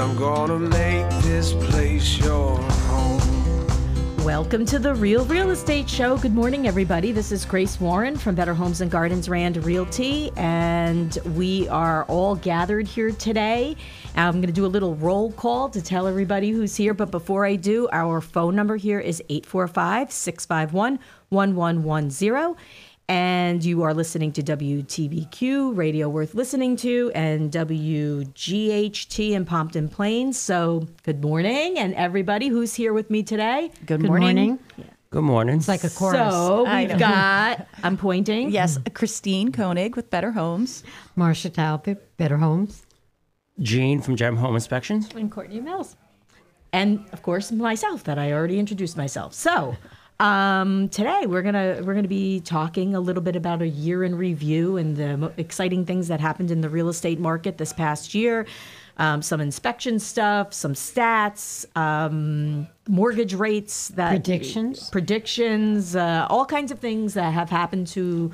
I'm gonna make this place your home. Welcome to the Real Real Estate Show. Good morning, everybody. This is Grace Warren from Better Homes and Gardens Rand Realty, and we are all gathered here today. I'm going to do a little roll call to tell everybody who's here, but before I do, our phone number here is 845 651 1110. And you are listening to WTBQ, radio worth listening to, and WGHT in Pompton Plains. So, good morning, and everybody who's here with me today. Good morning. Good morning. It's like a chorus. So we've got. I'm pointing. Yes, Christine Koenig with Better Homes. Marcia Talbot, Better Homes. Gene from Gem Home Inspections. And Courtney Mills, and of course myself. That I already introduced myself. So um, today we're gonna we're gonna be talking a little bit about a year in review and the exciting things that happened in the real estate market this past year. Um, some inspection stuff, some stats, um, mortgage rates that Predictions. predictions, uh, all kinds of things that have happened to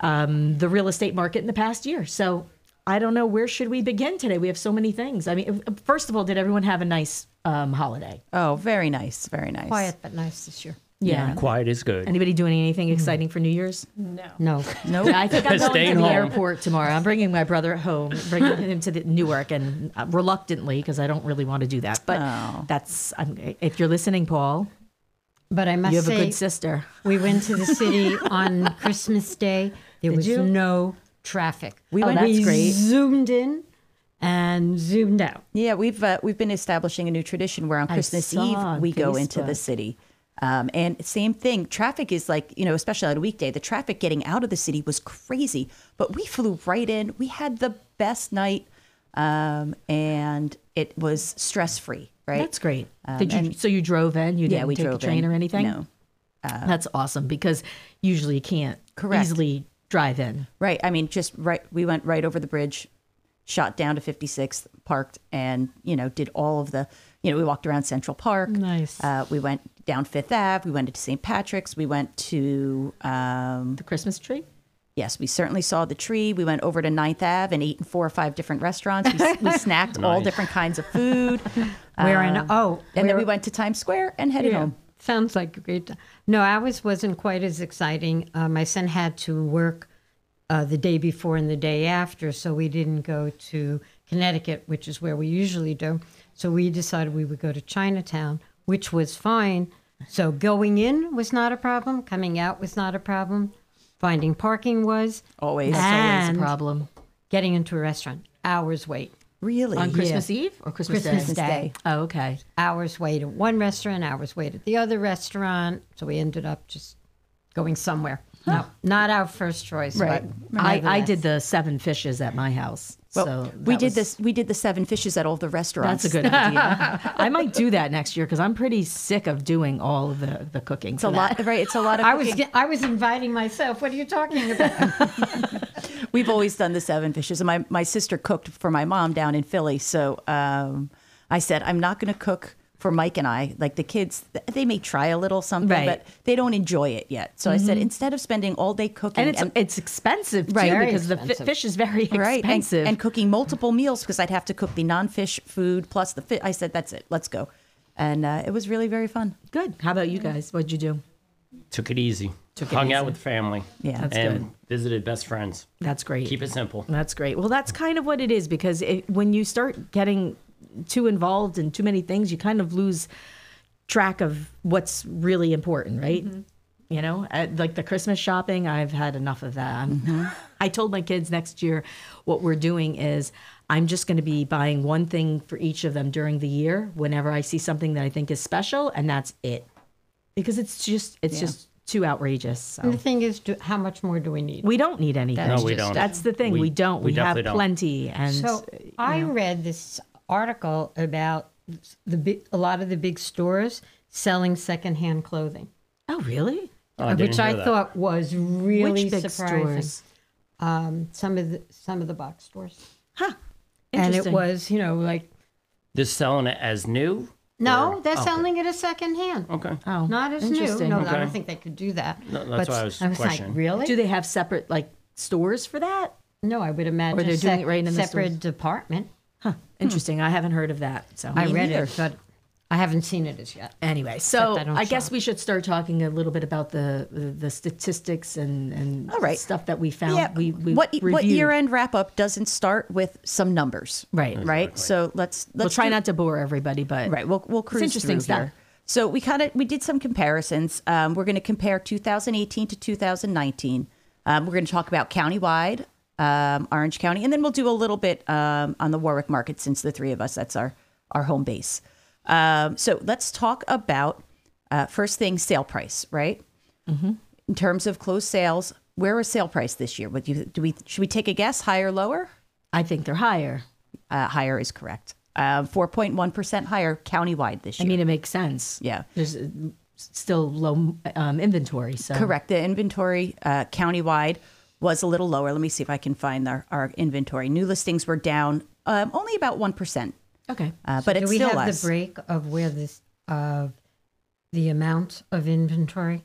um, the real estate market in the past year. So I don't know where should we begin today. We have so many things. I mean, first of all, did everyone have a nice um, holiday? Oh, very nice, very nice. Quiet but nice this year. Yeah. Quiet is good. Anybody doing anything exciting for New Year's? No. Nope. Yeah, I think I'm going Staying to the home. airport tomorrow. I'm bringing my brother home, bringing him to the Newark, and uh, reluctantly because I don't really want to do that. But Oh. that's I'm, if you're listening, Paul, But I must you have a good sister. we went to the city on Christmas Day. There was you? no traffic. We Oh, went. that's we great. zoomed in and zoomed out. Yeah, we've uh, we've been establishing a new tradition where on Christmas saw on Eve we go into the Facebook. city. Um, and same thing, traffic is like, you know, especially on a weekday, the traffic getting out of the city was crazy. But we flew right in. We had the best night, um, and it was stress free, right? That's great. Um, Did you? and- So you drove in? You yeah, didn't we take drove a train in. or anything? No. That's awesome because usually you can't Correct. easily drive in. Right. I mean, just right. We went right over the bridge, shot down to 56th, parked, and you know, did all of the. You know, we walked around Central Park. Nice. Uh, we went down Fifth Ave. We went into St. Patrick's. We went to. Um, The Christmas tree? yes, we certainly saw the tree. We went over to Ninth Ave and ate in four or five different restaurants. We, we snacked all different kinds of food. We're in, Um, oh, and then we're- we went to Times Square and headed Yeah. home. Sounds like a great time. No, ours wasn't quite as exciting. Uh, my son had to work uh, the day before and the day after, so we didn't go to Connecticut, which is where we usually do. So we decided we would go to Chinatown, which was fine. So going in was not a problem, coming out was not a problem, finding parking was, Always. Always a problem. getting into a restaurant, hours wait. Really? On Christmas Eve or Christmas, Christmas Day? Day. Oh, okay. hours wait at one restaurant, hours wait at the other restaurant. So we ended up just going somewhere. No, not our first choice. Right. But I, I did the seven fishes at my house. Well, so we did was- this. We did the seven fishes at all the restaurants. That's a good idea. I might do that next year because I'm pretty sick of doing all of the, the cooking. It's a lot, right? It's a lot of. I was cooking. ge- I was inviting myself. What are you talking about? We've always done the seven fishes, and my my sister cooked for my mom down in Philly. So um, I said, I'm not going to cook for Mike and I. Like the kids, they may try a little something, Right. but they don't enjoy it yet. So I said, instead of spending all day cooking, and it's it's expensive too Right. Very because the expensive. fi- fish is very right, and, expensive. and cooking multiple meals because I'd have to cook the non-fish food plus the fish. I said, that's it, let's go, and uh, it was really very fun. good. How about you guys? What'd you do? Took it easy. Took it Hung easy. out with family. Yeah. That's and good. visited best friends. That's great. Keep it simple. That's great. Well, that's kind of what it is because it, when you start getting too involved in too many things, you kind of lose track of what's really important, right? Mm-hmm. You know, At, like the Christmas shopping, I've had enough of that. I'm, mm-hmm. I told my kids next year what we're doing is I'm just going to be buying one thing for each of them during the year whenever I see something that I think is special, and that's it. Because it's just it's just too outrageous. So. the thing is, do, how much more do we need? We don't need anything. No, we don't. That's the thing. We, We- don't. we We, have definitely don't. plenty. And So I read this article about the big, a lot of the big stores selling secondhand clothing, oh, really? Oh, I which didn't I that. thought was really Which big surprising. stores? Um, some of the some of the box stores, Huh. and it was you know like They're selling it as new. no, Or- they're okay. selling it as secondhand. Okay. Oh, Not as new. interesting. No, I don't think they could do that. No, that's But why I was like, questioning. really? Do they have separate like stores for that? no, I would imagine Or they're doing sep- it right in the separate stores? Department. Interesting. I haven't heard of that. So I Me read neither. it, but I haven't seen it as yet. Anyway, so I don't I guess shop. we should start talking a little bit about the the, the statistics and and All right. stuff that we found. Yeah. we, we what what year end wrap up doesn't start with some numbers, Right. Right. So let's let's We'll try do- not to bore everybody, but Right. We'll we'll cruise interesting through stuff. here. So we kind of we did some comparisons. Um, we're going to compare 2018 to 2019. Um, we're going to talk about countywide, um, Orange County, and then we'll do a little bit um, on the Warwick market since the three of us that's our our home base. Um, so let's talk about uh, first thing sale price, right? Mm-hmm. In terms of closed sales, where is sale price this year? Would you do we should we take a guess? Higher, lower? I think they're higher. Uh, higher is correct. Uh, 4.1% higher countywide this year. I mean, it makes sense. Yeah. there's uh, still low um, inventory. So Correct. The inventory uh, countywide was a little lower. Let me see if I can find our, our inventory. New listings were down um, only about 1%, Okay. uh, but Do it's we still have less. the break of where this of the amount of inventory?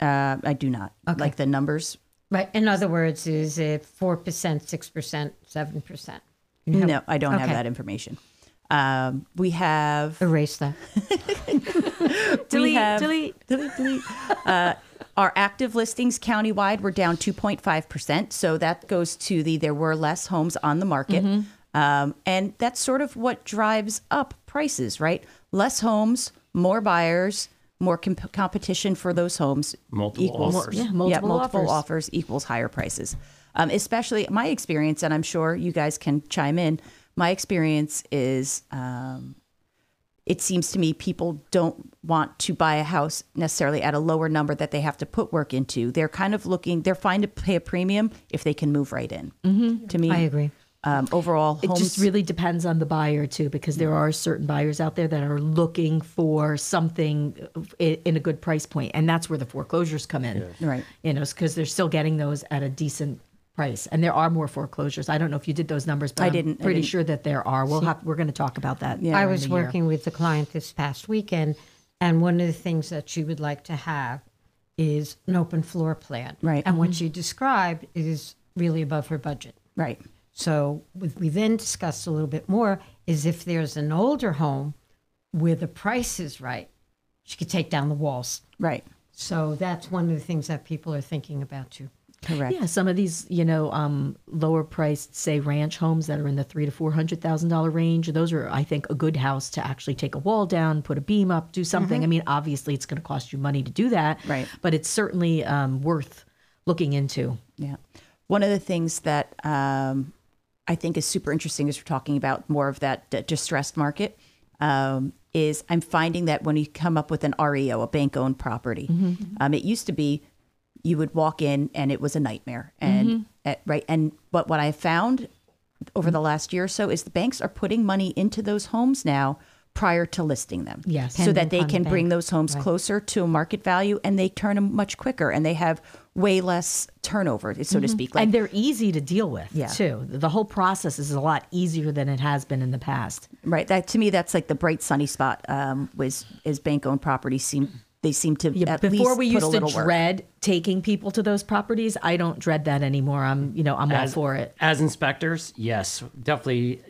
Uh, I do not. Okay. Like the numbers. Right. In other words, is it four percent, six percent, seven percent? No, I don't have that information. Um, we have Erase that. Delete, have- delete. delete, delete. Uh, our active listings countywide were down 2.5%. So that goes to the there were less homes on the market. Mm-hmm. Um, and that's sort of what drives up prices, right? Less homes, more buyers, more comp- competition for those homes. Multiple equals, offers. Yeah, multiple multiple offers. offers equals higher prices. Um, especially my experience, and I'm sure you guys can chime in. My experience is um, it seems to me people don't want to buy a house necessarily at a lower number that they have to put work into. They're kind of looking, they're fine to pay a premium if they can move right in. Mm-hmm. To me, I agree. Um, overall, It homes, just really depends on the buyer too, because there are certain buyers out there that are looking for something in a good price point, and that's where the foreclosures come in. Right. You know, because they're still getting those at a decent price, and there are more foreclosures. I don't know if you did those numbers, but I I'm didn't- I Pretty didn't. sure that there are. We'll have. We're going to talk about that. Yeah. I was working with the client this past weekend, and one of the things that she would like to have is an open floor plan. Right. And what she described is really above her budget. right, So what we then discussed a little bit more is if there's an older home where the price is right, she could take down the walls. right, So that's one of the things that people are thinking about too. Correct. Yeah, some of these, you know, um, lower priced, say, ranch homes that are in the three to four hundred thousand dollar range. Those are, I think, a good house to actually take a wall down, put a beam up, do something. I mean, obviously, it's going to cost you money to do that, Right. But it's certainly um, worth looking into. Yeah. One of the things that um, I think is super interesting as we're talking about more of that d- distressed market um, is I'm finding that when you come up with an REO, a bank owned property, um, it used to be you would walk in and it was a nightmare. And uh, right. And but what I found over the last year or so is the banks are putting money into those homes now prior to listing them. Yes. So that they on the can bring those homes closer to market value and they turn them much quicker and they have way less turnover, so to speak. Like, and they're easy to deal with, Yeah. too. The whole process is a lot easier than it has been in the past. right. That to me, that's like the bright sunny spot. Um, was is bank owned properties seem they seem to Yeah, at before least we put used a to little work. dread taking people to those properties. I don't dread that anymore. I'm, you know, I'm all for it. As inspectors, yes, definitely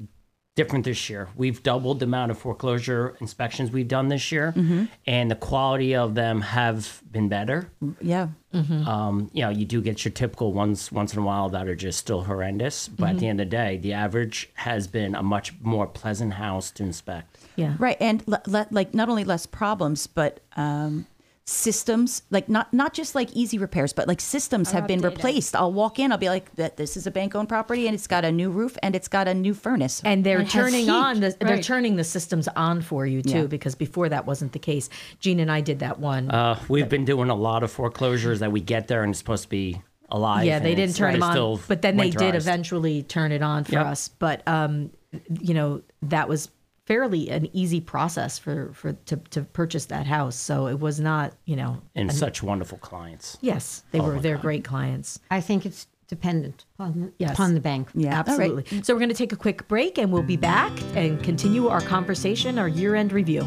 different this year. We've doubled the amount of foreclosure inspections we've done this year, Mm-hmm. and the quality of them have been better. Yeah. Um, you know, you do get your typical ones once in a while that are just still horrendous, but at the end of the day, the average has been a much more pleasant house to inspect. Yeah. Right, and le- le- like not only less problems, but um, systems like not not just like easy repairs, but like systems have been replaced. I'll walk in, I'll be like, "That this is a bank owned property, and it's got a new roof and it's got a new furnace." and they're It has turning heat, on the they're turning the systems on for you too Yeah. because before that wasn't the case gene and i did that one Uh, we've been doing a lot of foreclosures that we get there and it's supposed to be alive. yeah they did it's- turn them on but then they did eventually turn it on for Yep. us but um you know that was fairly an easy process for for to, to purchase that house so it was not you know And such wonderful clients. yes they oh were they're great clients I think it's dependent upon, Yes. upon the bank. Yeah, all right. absolutely so we're going to take a quick break and we'll be back and continue our conversation our year-end review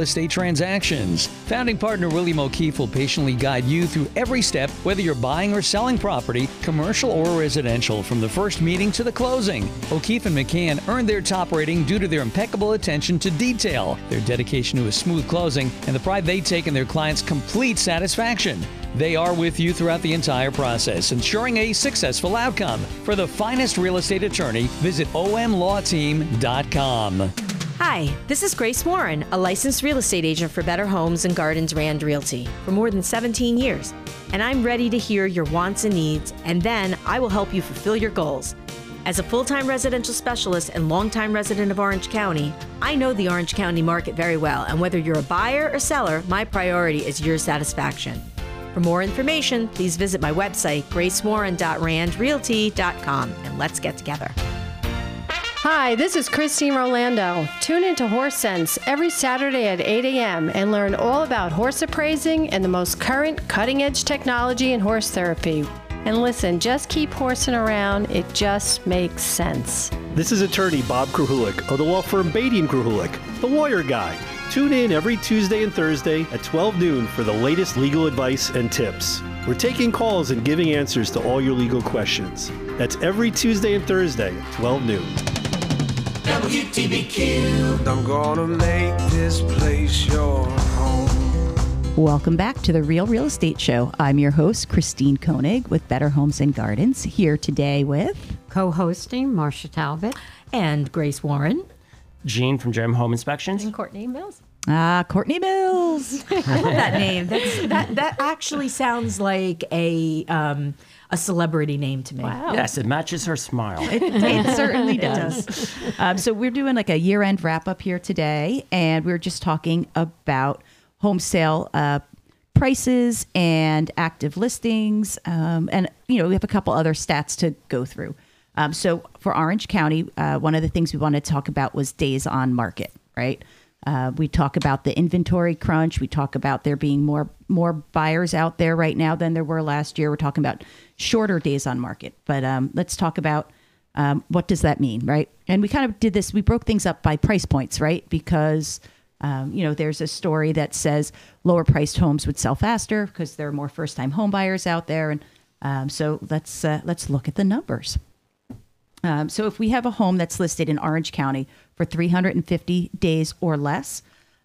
estate transactions. Founding partner William O'Keefe will patiently guide you through every step, whether you're buying or selling property, commercial or residential, from the first meeting to the closing. O'Keefe and McCann earned their top rating due to their impeccable attention to detail, their dedication to a smooth closing, and the pride they take in their clients' complete satisfaction. They are with you throughout the entire process, ensuring a successful outcome. For the finest real estate attorney, visit omlawteam.com. Hi, this is Grace Warren, a licensed real estate agent for Better Homes and Gardens Rand Realty for more than 17 years. And I'm ready to hear your wants and needs, and then I will help you fulfill your goals. As a full time residential specialist and longtime resident of Orange County, I know the Orange County market very well, and whether you're a buyer or seller, my priority is your satisfaction. For more information, please visit my website, gracewarren.randrealty.com, and let's get together. Hi, this is Christine Rolando. Tune into Horse Sense every Saturday at 8 a.m. and learn all about horse appraising and the most current cutting edge technology in horse therapy. And listen, just keep horsing around, it just makes sense. This is attorney Bob Krahulik of the law firm Beatty and Krahulik, the lawyer guy. Tune in every Tuesday and Thursday at 12 noon for the latest legal advice and tips. We're taking calls and giving answers to all your legal questions. That's every Tuesday and Thursday at 12 noon. WTBQ. I'm gonna make this place your home. Welcome back to the Real Real Estate Show. I'm your host, Christine Koenig with Better Homes and Gardens, here today with Co hosting Marcia Talbot. And Grace Warren. Gene from Gem Home Inspections. And Courtney Mills. ah, Courtney Mills. I love that name. That's, that that actually sounds like a um, a celebrity name to me. Wow. Yes, it matches her smile. It, it certainly does. Um, so we're doing like a year-end wrap-up here today, and we're just talking about home sale uh, prices and active listings, um, and you know we have a couple other stats to go through. Um, so for Orange County, uh, one of the things we wanted to talk about was days on market, right? Uh, we talk about the inventory crunch. We talk about there being more more buyers out there right now than there were last year. We're talking about shorter days on market. But um, let's talk about um, what does that mean, right? And we kind of did this. We broke things up by price points, right? Because um, you know there's a story that says lower priced homes would sell faster because there are more first time home buyers out there, and um, so let's uh, let's look at the numbers. Um, so if we have a home that's listed in Orange County for 350 days or less,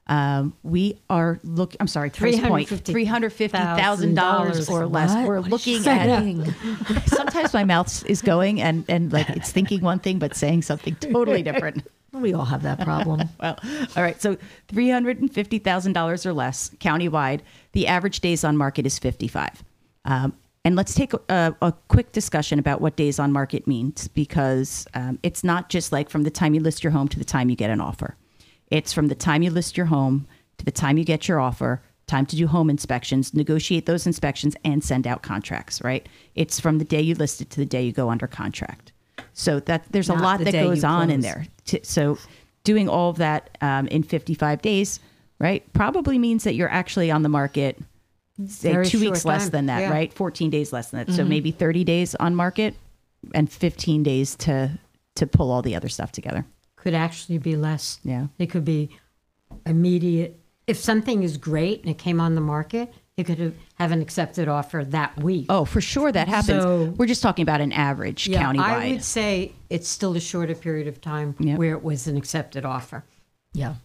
um, we are look. I'm sorry, price point three hundred fifty thousand dollars or less. What? We're What looking at. Sometimes my mouth is going and and like it's thinking one thing but saying something totally different. We all have that problem. Well, all right. So three hundred and fifty thousand dollars or less countywide. The average days on market is fifty-five. Um, and let's take a, a quick discussion about what days on market means because um, it's not just like from the time you list your home to the time you get an offer. It's from the time you list your home to the time you get your offer, time to do home inspections, negotiate those inspections, and send out contracts. Right? It's from the day you list it to the day you go under contract. So that there's a lot the that goes on in there. To- so doing all of that um, in 55 days, right, probably means that you're actually on the market say two weeks less time, than that, yeah. right? 14 days less than that. So maybe 30 days on market and 15 days to to pull all the other stuff together. Could actually be less. Yeah. It could be immediate. If something is great and it came on the market, it could have, have an accepted offer that week. Oh, for sure that happens. So- We're just talking about an average yeah, countywide. I would say it's still a shorter period of time Yep. where it was an accepted offer. Yeah.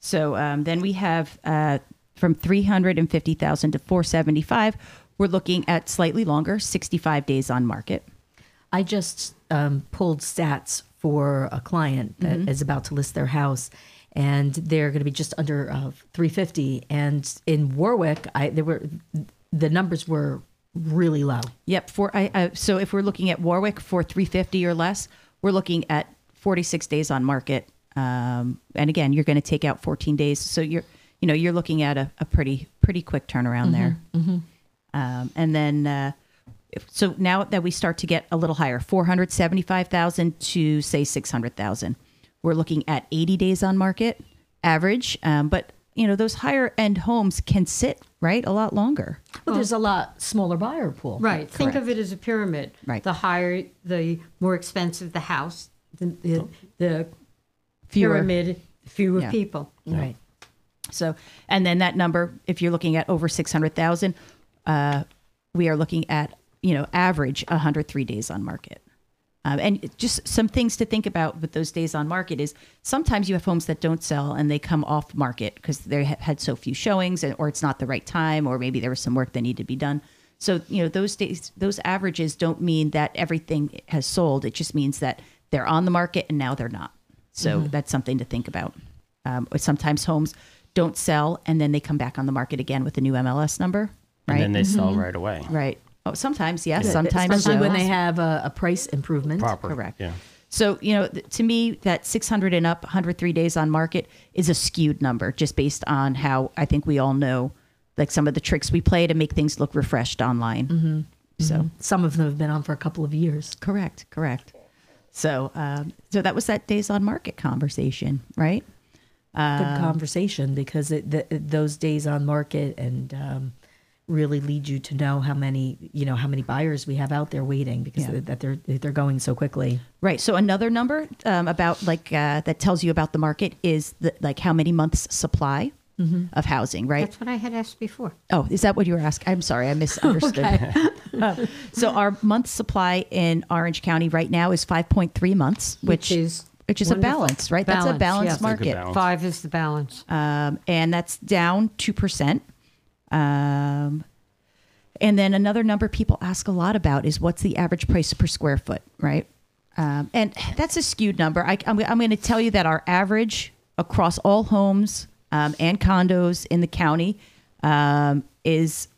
So um, then we have uh, from 350,000 to 475. We're looking at slightly longer, 65 days on market. I just um, pulled stats for a client that is about to list their house, and they're going to be just under uh, 350. And in Warwick, I there were the numbers were really low. Yep. For I, I so if we're looking at Warwick for 350 or less, we're looking at 46 days on market. Um, and again, you're going to take out 14 days, so you're you know, you're looking at a, a pretty pretty quick turnaround there. Um, and then, uh, if- so now that we start to get a little higher, four hundred seventy-five thousand to say six hundred thousand, we're looking at eighty days on market average. Um, but you know, those higher end homes can sit right a lot longer. But there's a lot smaller buyer pool. Right. Think of it as a pyramid. Right. The higher, the more expensive the house, the the, the Fewer. pyramid, fewer Yeah. people. Right. So, and then that number, if you're looking at over 600,000, uh, we are looking at, you know, average 103 days on market. Um, and just some things to think about with those days on market is sometimes you have homes that don't sell and they come off market because they ha- had so few showings and, or it's not the right time or maybe there was some work that needed to be done. So, you know, those days, those averages don't mean that everything has sold. It just means that they're on the market and now they're not. So that's something to think about. Um, sometimes homes don't sell and then they come back on the market again with a new MLS number, right? And then they sell right away. right. Oh, sometimes yes, sometimes Especially no. when they have a, a price improvement. Proper. Correct. Yeah. So, you know, th- to me, that 600 and up, 103 days on market is a skewed number just based on how I think we all know, like some of the tricks we play to make things look refreshed online. Mm-hmm. So, Some of them have been on for a couple of years. correct, correct. So, um, so that was that days on market conversation, right? Good conversation because it, the, those days on market and um, really lead you to know how many you know how many buyers we have out there waiting because Yeah. that they're they're going so quickly. Right. So another number um, about like uh, that tells you about the market is the, like how many months supply of housing, right? That's what I had asked before. Oh, is that what you were asking? I'm sorry, I misunderstood. Uh, so our month supply in Orange County right now is 5.3 months, which, Which is which is a balance, right? That's a balanced yes. market, Good balance. Five is the balance. um, and that's down two percent. Um, and then another number people ask a lot about is what's the average price per square foot, right? Um, and that's a skewed number. I, I'm, I'm going to tell you that our average across all homes um, and condos in the county um, is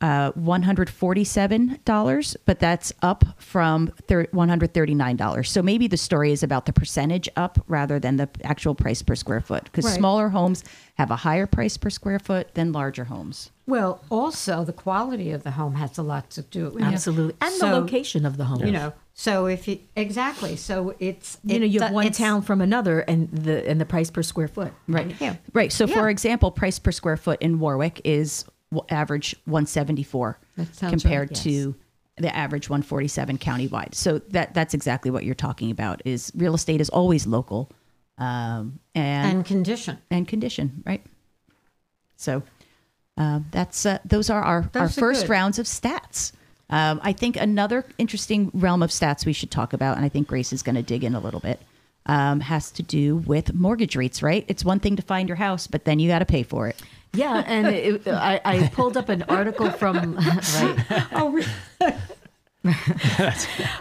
uh, $147, but that's up from thir- $139. So maybe the story is about the percentage up rather than the actual price per square foot because Right. smaller homes have a higher price per square foot than larger homes. Well, also the quality of the home has a lot to do. you know. Absolutely, and So, the location of the home. You know, so if you exactly, so it's you know, you have one town from another, and the and the price per square foot. Right. Yeah. Right. So, for example, price per square foot in Warwick is w- average 174 compared right, to the average 147 countywide. So that that's exactly what you're talking about. Is real estate is always local, um, and and condition. and condition, right? So um, that's uh, those are our, our are first good. rounds of stats. Um, I think another interesting realm of stats we should talk about, and I think Grace is going to dig in a little bit, um, has to do with mortgage rates. Right? It's one thing to find your house, but then you got to pay for it. Yeah, and it, I, I pulled up an article from right. Oh,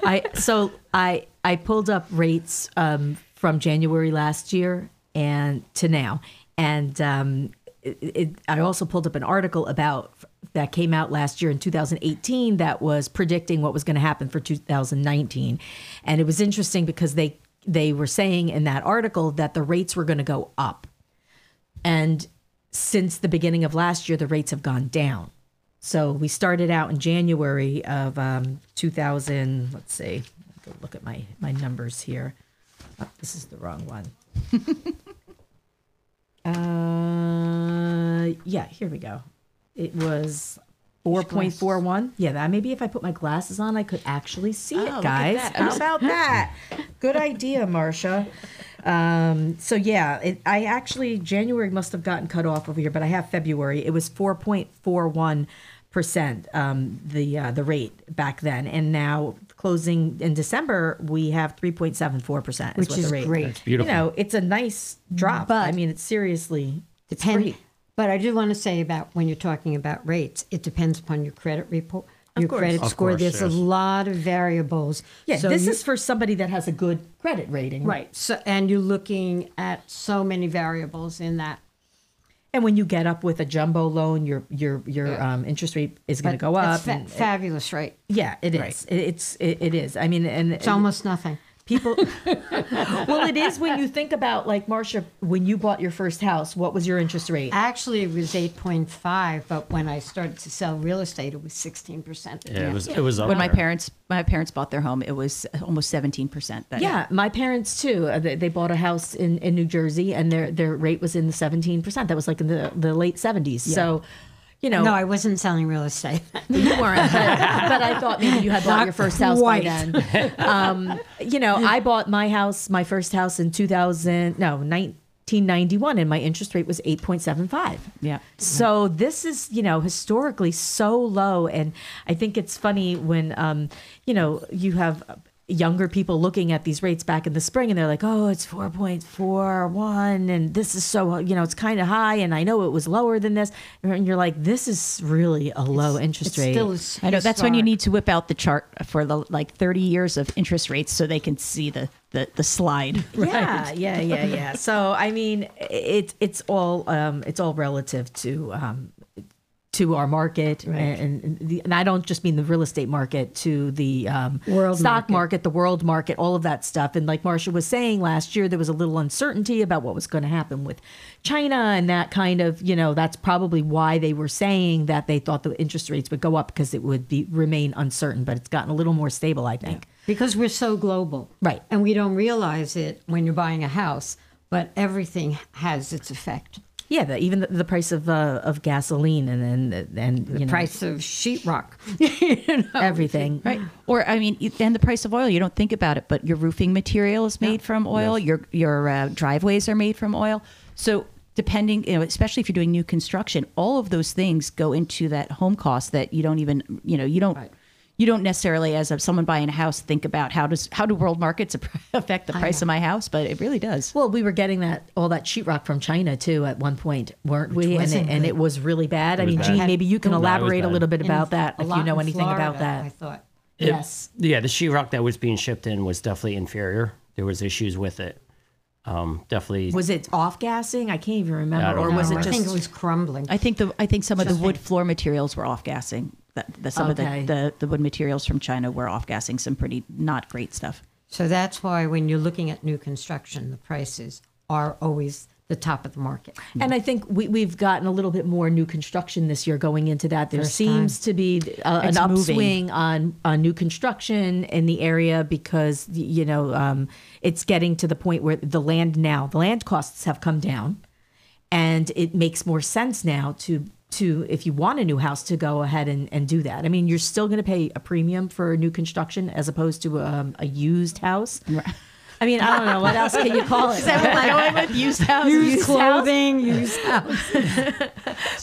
I so I I pulled up rates um, from January last year and to now, and um, it, it, I also pulled up an article about that came out last year in 2018 that was predicting what was going to happen for 2019, and it was interesting because they they were saying in that article that the rates were going to go up. And since the beginning of last year, the rates have gone down. So we started out in January of um, 2000. Let's see. Look at my my numbers here. Oh, this is the wrong one. uh, yeah, here we go. It was 4.41. Yeah, that maybe if I put my glasses on, I could actually see Oh, it, guys. How about that? Good idea, Marcia. Um, so yeah, it, I actually January must have gotten cut off over here, but I have February. It was 4.41 percent um, the uh, the rate back then, and now closing in December we have 3.74 percent, Which is the rate. great. beautiful. You know, it's a nice drop. But- I mean, it's seriously it's Depend- great. But I do want to say about when you're talking about rates, it depends upon your credit report, your course. credit Of score. course, There's yes. a lot of variables. Yeah, So this you- is for somebody that has a good credit rating, right. So and you're looking at so many variables in that. And when you get up with a jumbo loan, your your your um, interest rate is going to go up. It's fa- and- fabulous rate. yeah, it is. It, it's it, it is. I mean, and It's almost nothing. People, well, it is when you think about like Marcia, when you bought your first house, what was your interest rate? Actually, it was 8.5, but when I started to sell real estate, it was 16%. Yeah, it was it was up When my parents my parents bought their home, it was almost seventeen percent. Yeah, my parents too. uh, They, they bought a house in, in New Jersey, and their their rate was in the seventeen percent. That was like in the, the late seventies. So, you know, No, I wasn't selling real estate. you weren't. But, but I thought maybe you had bought Not your first house by then. Um, you know, I bought my house, my first house in two thousand no nineteen ninety one, and my interest rate was eight point seven five. Yeah. So this is, you know, historically so low, and I think it's funny when, um, you know, you have younger people looking at these rates back in the spring, and they're like, "Oh, it's four point four one, and this is so, you know, it's kind of high, and I know it was lower than this," and you're like, "This is really a low interest It rate." still is I know that's when you need to whip out the chart for the like 30 years of interest rates so they can see the the, the slide. Yeah, yeah, yeah, yeah. So I mean, it's it's all um, it's all relative to um, to our market, and, and, the, and I don't just mean the real estate market, to the um, World stock market. market, the world market, all of that stuff. And like Marcia was saying last year, there was a little uncertainty about what was going to happen with China, and that kind of you know that's probably why they were saying that they thought the interest rates would go up because it would be remain uncertain. But it's gotten a little more stable, I think. Because we're so global. Right. And we don't realize it when you're buying a house, but everything has its effect. Yeah, the, even the, the price of uh, of gasoline and and and The know, price of sheetrock. everything. Right. Or I mean, and the price of oil. You don't think about it, but your roofing material is made from oil. Your your uh, driveways are made from oil. So depending, you know, especially if you're doing new construction, all of those things go into that home cost that you don't even, you know, you don't. You don't necessarily, as of someone buying a house, think about how does how do world markets affect the price of my house, but it really does. Well, we were getting that all that sheetrock from China too at one point, weren't we? And it, wasn't and it was really bad. I mean, bad. Gene, maybe you can No, elaborate a little bit about In- that if you know in anything about that. I thought. It- yes. Yeah, the sheetrock that was being shipped in was definitely inferior. There was issues with it. Um, definitely. Was it off gassing? I can't even remember, don't or was No, it I think just? it was crumbling. I think the I think some of the wood floor materials were off gassing. That the, some Okay. of the, the the wood materials from China were off gassing some pretty not great stuff. So that's why when you're looking at new construction, the prices are always the top of the market. And I think we, we've gotten a little bit more new construction this year going into that. There First seems to be uh, an It's moving. upswing on, on new construction in the area because, you know, um, it's getting to the point where the land now, the land costs have come down and it makes more sense now to to if you want a new house to go ahead and, and do that. I mean, you're still going to pay a premium for new construction as opposed to um, a used house. I mean, I don't know what else can you call it. going with used house? Used clothing, used house.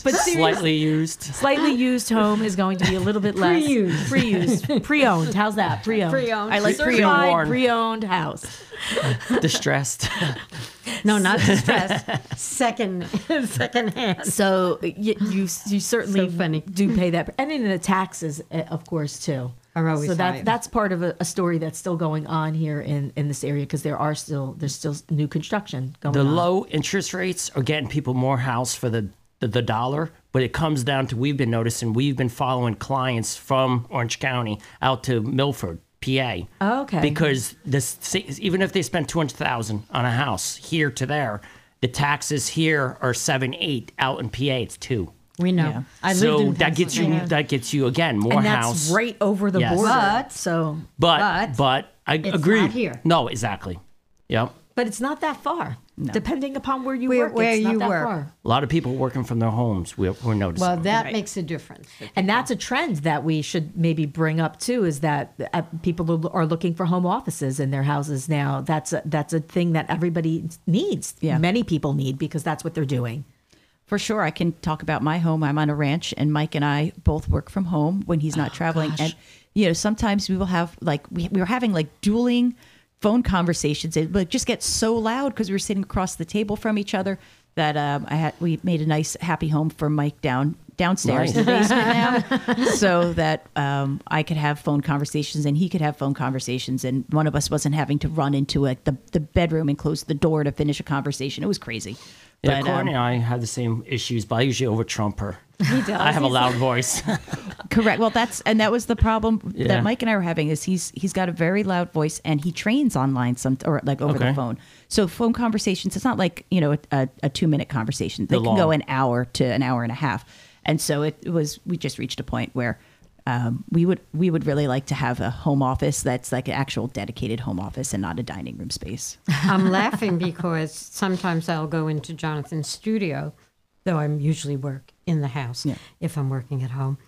but slightly used. slightly used home is going to be a little bit less Pre-used. pre-used, pre-owned. How's that? Pre-owned. Pre-owned. I like pre-owned, pre-owned house. distressed. No, not distressed. second, second hand. So you you, you certainly So funny. do pay that, and then the taxes, uh, of course, too. Are always so that's higher. that's part of a, a story that's still going on here in, in this area because there are still there's still new construction going on. the on. low interest rates are getting people more house for the, the the dollar, but it comes down to we've been noticing we've been following clients from Orange County out to Milford, PA. Oh, okay. Because this even if they spend two hundred thousand on a house here to there, the taxes here are seven eight. Out in PA, it's two. We know. Yeah. I lived so in that gets you that gets you again more and that's house. right over the Yes. border. But- so, But but but, I it's agree. not here. No, exactly. Yep. but it's not that far, depending upon where you Where- work. where it's not you that work. far. A lot of people working from their homes. We're, we're noticing. Well, that makes a difference. And that's a trend that we should maybe bring up too. Is that uh, people are looking for home offices in their houses now? That's a, that's a thing that everybody needs. Yeah. many people need because that's what they're doing. For sure, I can talk about my home. I'm on a ranch, and Mike and I both work from home when he's not traveling. And you know, sometimes we will have like we, we were having like dueling phone conversations. It would just get so loud because we were sitting across the table from each other that um, I had we made a nice happy home for Mike down downstairs in the basement now, so that um, I could have phone conversations and he could have phone conversations, and one of us wasn't having to run into a, the the bedroom and close the door to finish a conversation. It was crazy. Yeah, But, Courtney um, and I have the same issues, but I usually over trump her. He does. I have a loud voice. Correct. Well, that's and that was the problem Yeah. that Mike and I were having. Is he's he's got a very loud voice and he trains online some or like over Okay. the phone. So phone conversations, it's not like you know a, a, a two minute conversation. They They're can go an hour to an hour and a half. And so it was. We just reached a point where. Um, we would we would really like to have a home office that's like an actual dedicated home office and not a dining room space. I'm laughing because sometimes I'll go into Jonathan's studio, though I'm usually work in the house Yeah. if I'm working at home.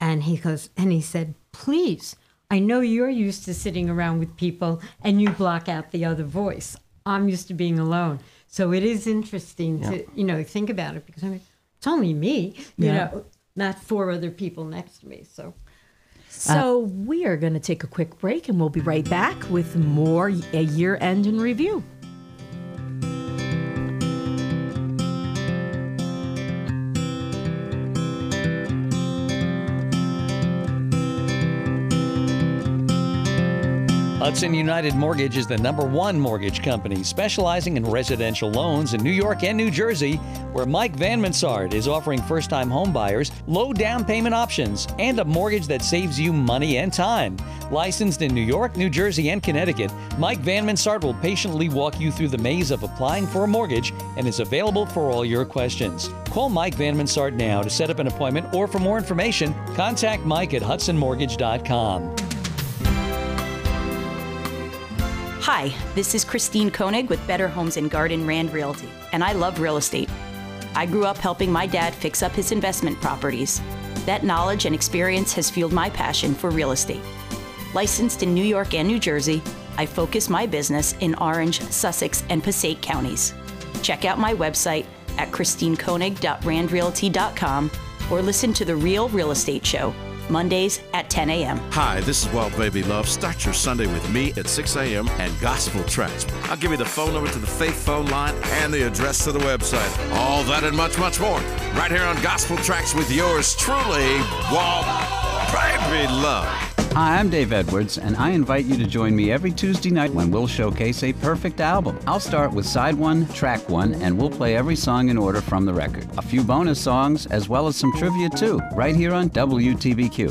And he goes, and he said, please, I know you're used to sitting around with people and you block out the other voice. I'm used to being alone. So it is interesting to, you know, think about it because I mean, it's only me, you Yeah. know, not four other people next to me. So Uh, so we are going to take a quick break and we'll be right back with more a year end in review. Hudson United Mortgage is the number one mortgage company specializing in residential loans in New York and New Jersey, where Mike Van Mansard is offering first time homebuyers low down payment options and a mortgage that saves you money and time. Licensed in New York, New Jersey, and Connecticut, Mike Van Mansard will patiently walk you through the maze of applying for a mortgage and is available for all your questions. Call Mike Van Mansard now to set up an appointment or for more information, contact Mike at hudsonmortgage.com. Hi, this is Christine Koenig with Better Homes and Garden Rand Realty, and I love real estate. I grew up helping my dad fix up his investment properties. That knowledge and experience has fueled my passion for real estate. Licensed in New York and New Jersey, I focus my business in Orange, Sussex, and Passaic counties. Check out my website at christinekoenig.randrealty.com or listen to The Real Real Estate Show, Mondays at 10 a.m. Hi, this is Walt Baby Love. Start your Sunday with me at 6 a.m. and Gospel Tracks. I'll give you the phone number to the Faith phone line and the address to the website. All that and much, much more. Right here on Gospel Tracks with yours truly, Walt Baby Love. Hi, I'm Dave Edwards, and I invite you to join me every Tuesday night when we'll showcase a perfect album. I'll start with side one, track one, and we'll play every song in order from the record. A few bonus songs, as well as some trivia too, right here on WTBQ.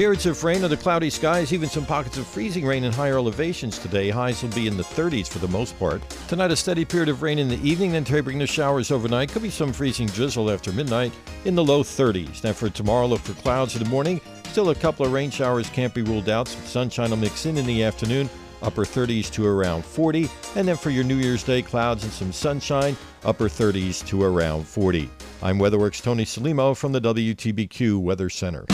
Periods of rain under cloudy skies, even some pockets of freezing rain in higher elevations today. Highs will be in the 30s for the most part. Tonight, a steady period of rain in the evening, then tapering to showers overnight. Could be some freezing drizzle after midnight in the low 30s. Now, for tomorrow, look for clouds in the morning. Still, a couple of rain showers can't be ruled out. Some sunshine will mix in in the afternoon, upper 30s to around 40. And then for your New Year's Day, clouds and some sunshine, upper 30s to around 40. I'm WeatherWorks Tony Salimo from the WTBQ Weather Center.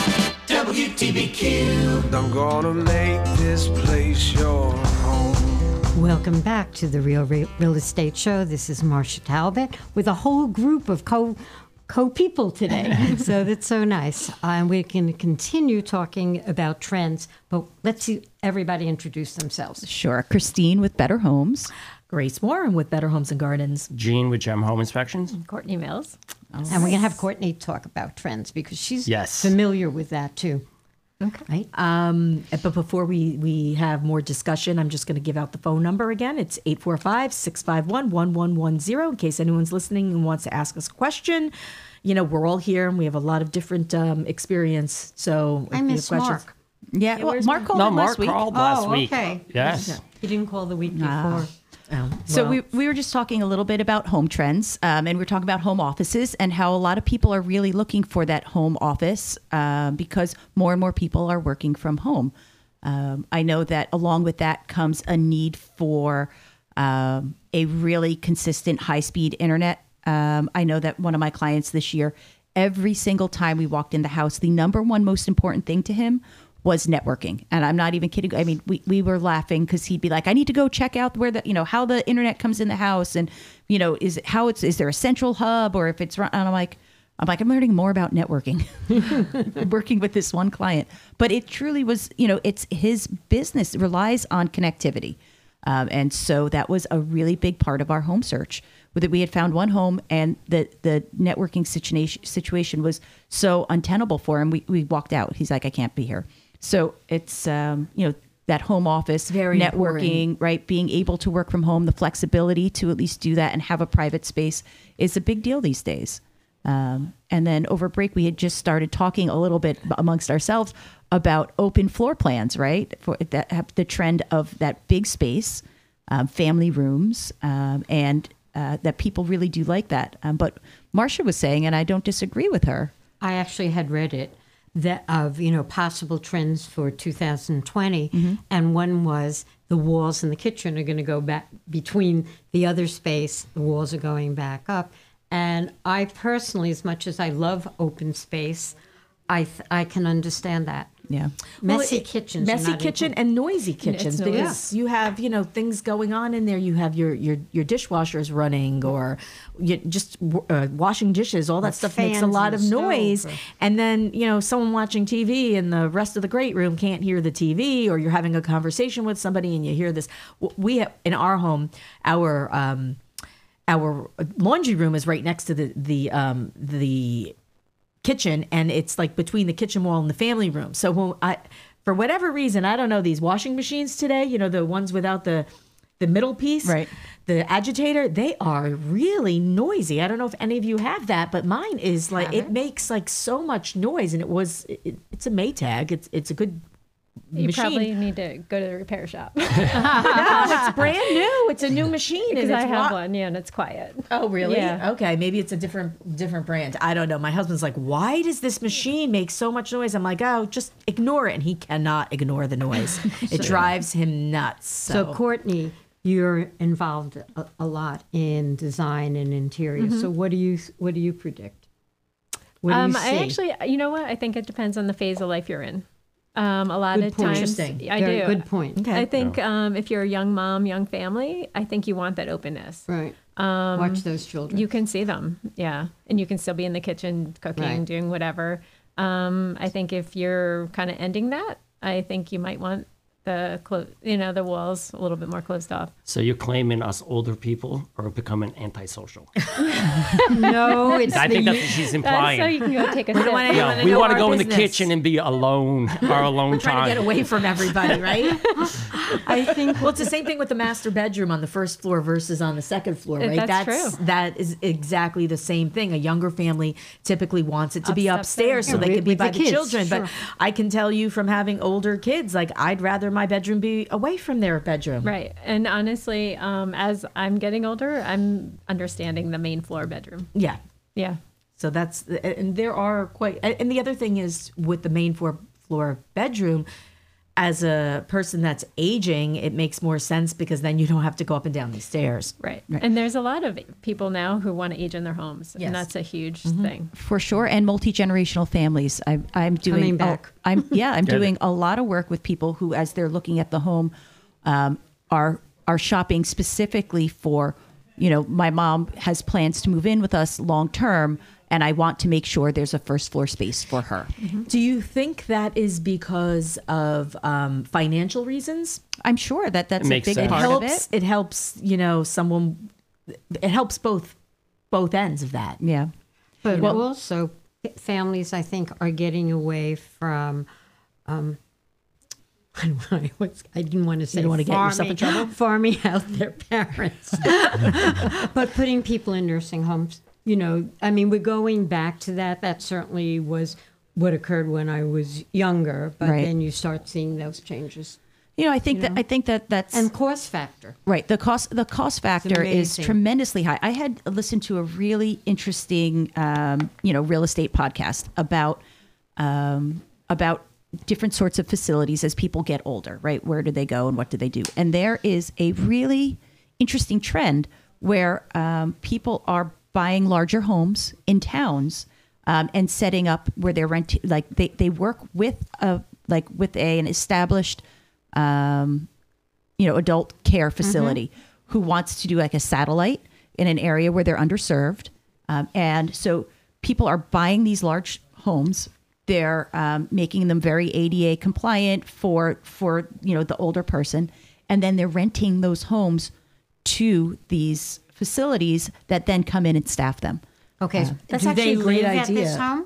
WTBQ. I'm gonna make this place your home. Welcome back to the Real Re- Real Estate Show. This is Marcia Talbot with a whole group of co co people today. so that's so nice. And we can continue talking about trends, but let's see everybody introduce themselves. Sure. Christine with Better Homes. Grace Warren with Better Homes and Gardens. Gene with Gem Home Inspections. Courtney Mills. And we're going to have Courtney talk about trends because she's Yes. familiar with that too. Okay. Right? Um, but before we, we have more discussion, I'm just going to give out the phone number again. It's 845 651 1110 in case anyone's listening and wants to ask us a question. You know, we're all here and we have a lot of different um, experience. So, I miss Mark. Yeah, well, Mark Mark? called No, in Mark last week. called last oh, week. okay. Yes. He didn't call the week before. Ah. Oh, So we, we were just talking a little bit about home trends, um, and we are talking about home offices and how a lot of people are really looking for that home office um, because more and more people are working from home. Um, I know that along with that comes a need for um, a really consistent high speed internet. Um, I know that one of my clients this year, every single time we walked in the house, the number one most important thing to him was networking. And I'm not even kidding. I mean, we, we were laughing because he'd be like, I need to go check out where the, you know, how the internet comes in the house. And, you know, is it how it's, is there a central hub or if it's? And I'm like, I'm like, I'm learning more about networking working with this one client. But it truly was, you know, it's his business relies on connectivity. Um, and so that was a really big part of our home search. That we had found one home, and the the networking situation situation was so untenable for him. We we walked out. He's like, I can't be here. So it's um, you know that home office, Very networking, right? Being able to work from home, the flexibility to at least do that and have a private space is a big deal these days. Um, and then over break, we had just started talking a little bit amongst ourselves about open floor plans, right? For that have the trend of that big space, um, family rooms, um, and uh, that people really do like that. Um, but Marcia was saying, and I don't disagree with her. I actually had read it that of you know possible trends for 2020, mm-hmm. and one was the walls in the kitchen are going to go back between the other space. The walls are going back up, and I personally, as much as I love open space, I th- I can understand that. Yeah. Messy Well, it- kitchens. messy kitchen included. and noisy kitchens noisy. because you have you know things going on in there. You have your your your dishwashers running or you just uh, washing dishes. All that Or stuff makes a lot of noise. or- And then you know someone watching TV and the rest of the great room can't hear the TV, or you're having a conversation with somebody and you hear this. We have in our home our. Um, our laundry room is right next to the the um, the kitchen and it's like between the kitchen wall and the family room. So when I for whatever reason, I don't know these washing machines today, you know, the ones without the the middle piece, Right. The agitator, they are really noisy. I don't know if any of you have that, but mine is like it makes like so much noise and it was it, it's a Maytag. It's it's a good You machine. probably need to go to the repair shop. no, it's brand new. It's a new machine. Because I have wa- one, yeah, and it's quiet. Oh, really? Yeah. Okay, maybe it's a different different brand. I don't know. My husband's like, "Why does this machine make so much noise?" I'm like, "Oh, just ignore it." And he cannot ignore the noise. it drives him nuts. So, So, Courtney, you're involved a, a lot in design and interior. Mhm. So what do you what do you predict? What do um, you I actually, you know what? I think it depends on the phase of life you're in. Um, a lot Good of point. times, Interesting. I Very do. good point. Okay. I think um, if you're a young mom, young family, I think you want that openness. Right. Um, Watch those children. You can see them, yeah, and you can still be in the kitchen cooking, Right. doing whatever. Um, I think if you're kind of ending that, I think you might want the clo- you know, the walls a little bit more closed off. So you're claiming us older people are becoming antisocial. no, it's I think the- that's what she's That's implying. so you can go take a We don't sip. want anyone Yeah, to we want to our go in the kitchen and be alone, our alone We're trying time. to get away from everybody, right? I think. well, it's the same thing with the master bedroom on the first floor versus on the second floor, right? that's true. That is exactly the same thing. A younger family typically wants it to be upstairs, upstairs. so Yeah, they with- can be with by the the, kids, children. But. I can tell you from having older kids, like I'd rather my bedroom be away from their bedroom. Right. And honestly, um, as I'm getting older, I'm understanding the main floor bedroom. Yeah. Yeah. So that's and there are quite and the other thing is with the main floor floor bedroom as a person that's aging it makes more sense because then you don't have to go up and down these stairs. Right. right. And there's a lot of people now who want to age in their homes. Yes. And that's a huge Mm-hmm. thing. for sure and multi-generational families I, i'm doing Coming a- back. i'm yeah i'm Get it. doing a lot of work with people who as they're looking at the home um, are are shopping specifically for you know my mom has plans to move in with us long term and i want to make sure there's a first floor space for her Do you think that is because of um, financial reasons? i'm sure that that's It a makes big sense. It part helps. of it It helps. You know, someone. It helps both both ends of that. yeah But Well- also, families, I think, are getting away from. Um, I, I was- I didn't want to say you don't wanna get yourself in trouble? farming out their parents, but putting people in nursing homes. You know, I mean, we're going back to that. That certainly was what occurred when I was younger. But Right. then you start seeing those changes you know i think that i think that that's and cost factor. Right. The cost the cost factor is tremendously high. I had listened to a really interesting um, you know, real estate podcast about um, about different sorts of facilities as people get older, right? Where do they go and what do they do? And there is a really interesting trend where um, people are buying larger homes in towns um, and setting up where they're rent like they, they work with a like with a, an established um, you know adult care facility who wants to do like a satellite in an area where they're underserved. Um, and so people are buying these large homes. They're um, making them very ada compliant for for you know the older person. And then they're renting those homes to these facilities that then come in and staff them Okay, That's do actually they a great live At this idea. home?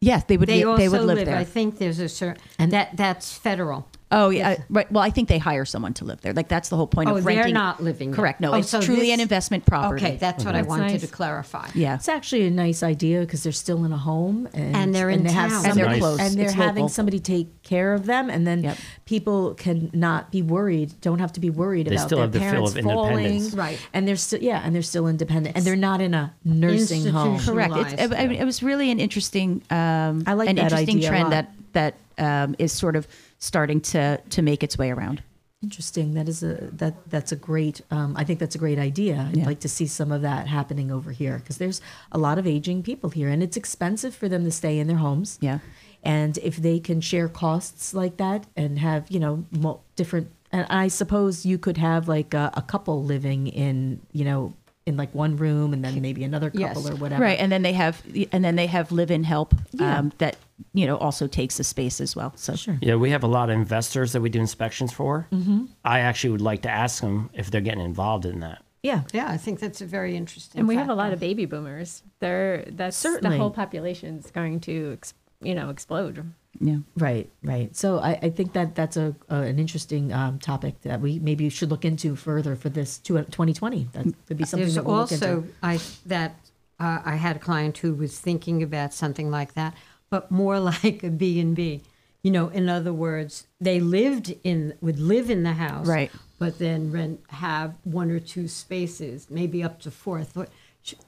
yes they would They be, also they would live live. there I think there's a certain and that that's federal. Oh yeah, I- right. Well, I think they hire someone to live there. Like that's the whole point Oh, of they're not living there. Correct. No, Oh, it's so truly this- an investment property. Okay, that's what I wanted nice. to clarify. Yeah. It's actually a nice idea because they're still in a home and, And they're in they have town. And they're somebody- close. and they're It's having local. somebody take care of them, and then Yep. people can not be worried, don't have to be worried They about still their have the feel parents of falling, independence. Right. And they're still yeah, and they're still independent, and they're not in a nursing home. Correct. It's, Realized, I mean, it was really an interesting, um, I like an that interesting idea a trend lot. that that um, is sort of starting to to make its way around. Interesting. That is a that that's a great. Um, I think that's a great idea. I'd Yeah. like to see some of that happening over here because there's a lot of aging people here, and it's expensive for them to stay in their homes. Yeah. And if they can share costs like that and have you know mo- different, and I suppose you could have like a, a couple living in you know in like one room and then maybe another couple Yes. or whatever. Right, and then they have and then they have live-in help Yeah. um, that you know also takes the space as well. So Sure. Yeah, we have a lot of investors that we do inspections for. Mm-hmm. I actually would like to ask them if they're getting involved in that. Yeah. Yeah, I think that's a very interesting. And we have a lot of baby boomers. They're that's Certainly. the whole population's going to you know explode. yeah. Right, right. So I, I think that that's a, a an interesting um, topic that we maybe should look into further for this two- 2020. That could be something There's that we'll look also into. I that uh, I had a client who was thinking about something like that, but more like a B and B. You know, in other words, they lived in would live in the house, Right. But then rent have one or two spaces, maybe up to four. I thought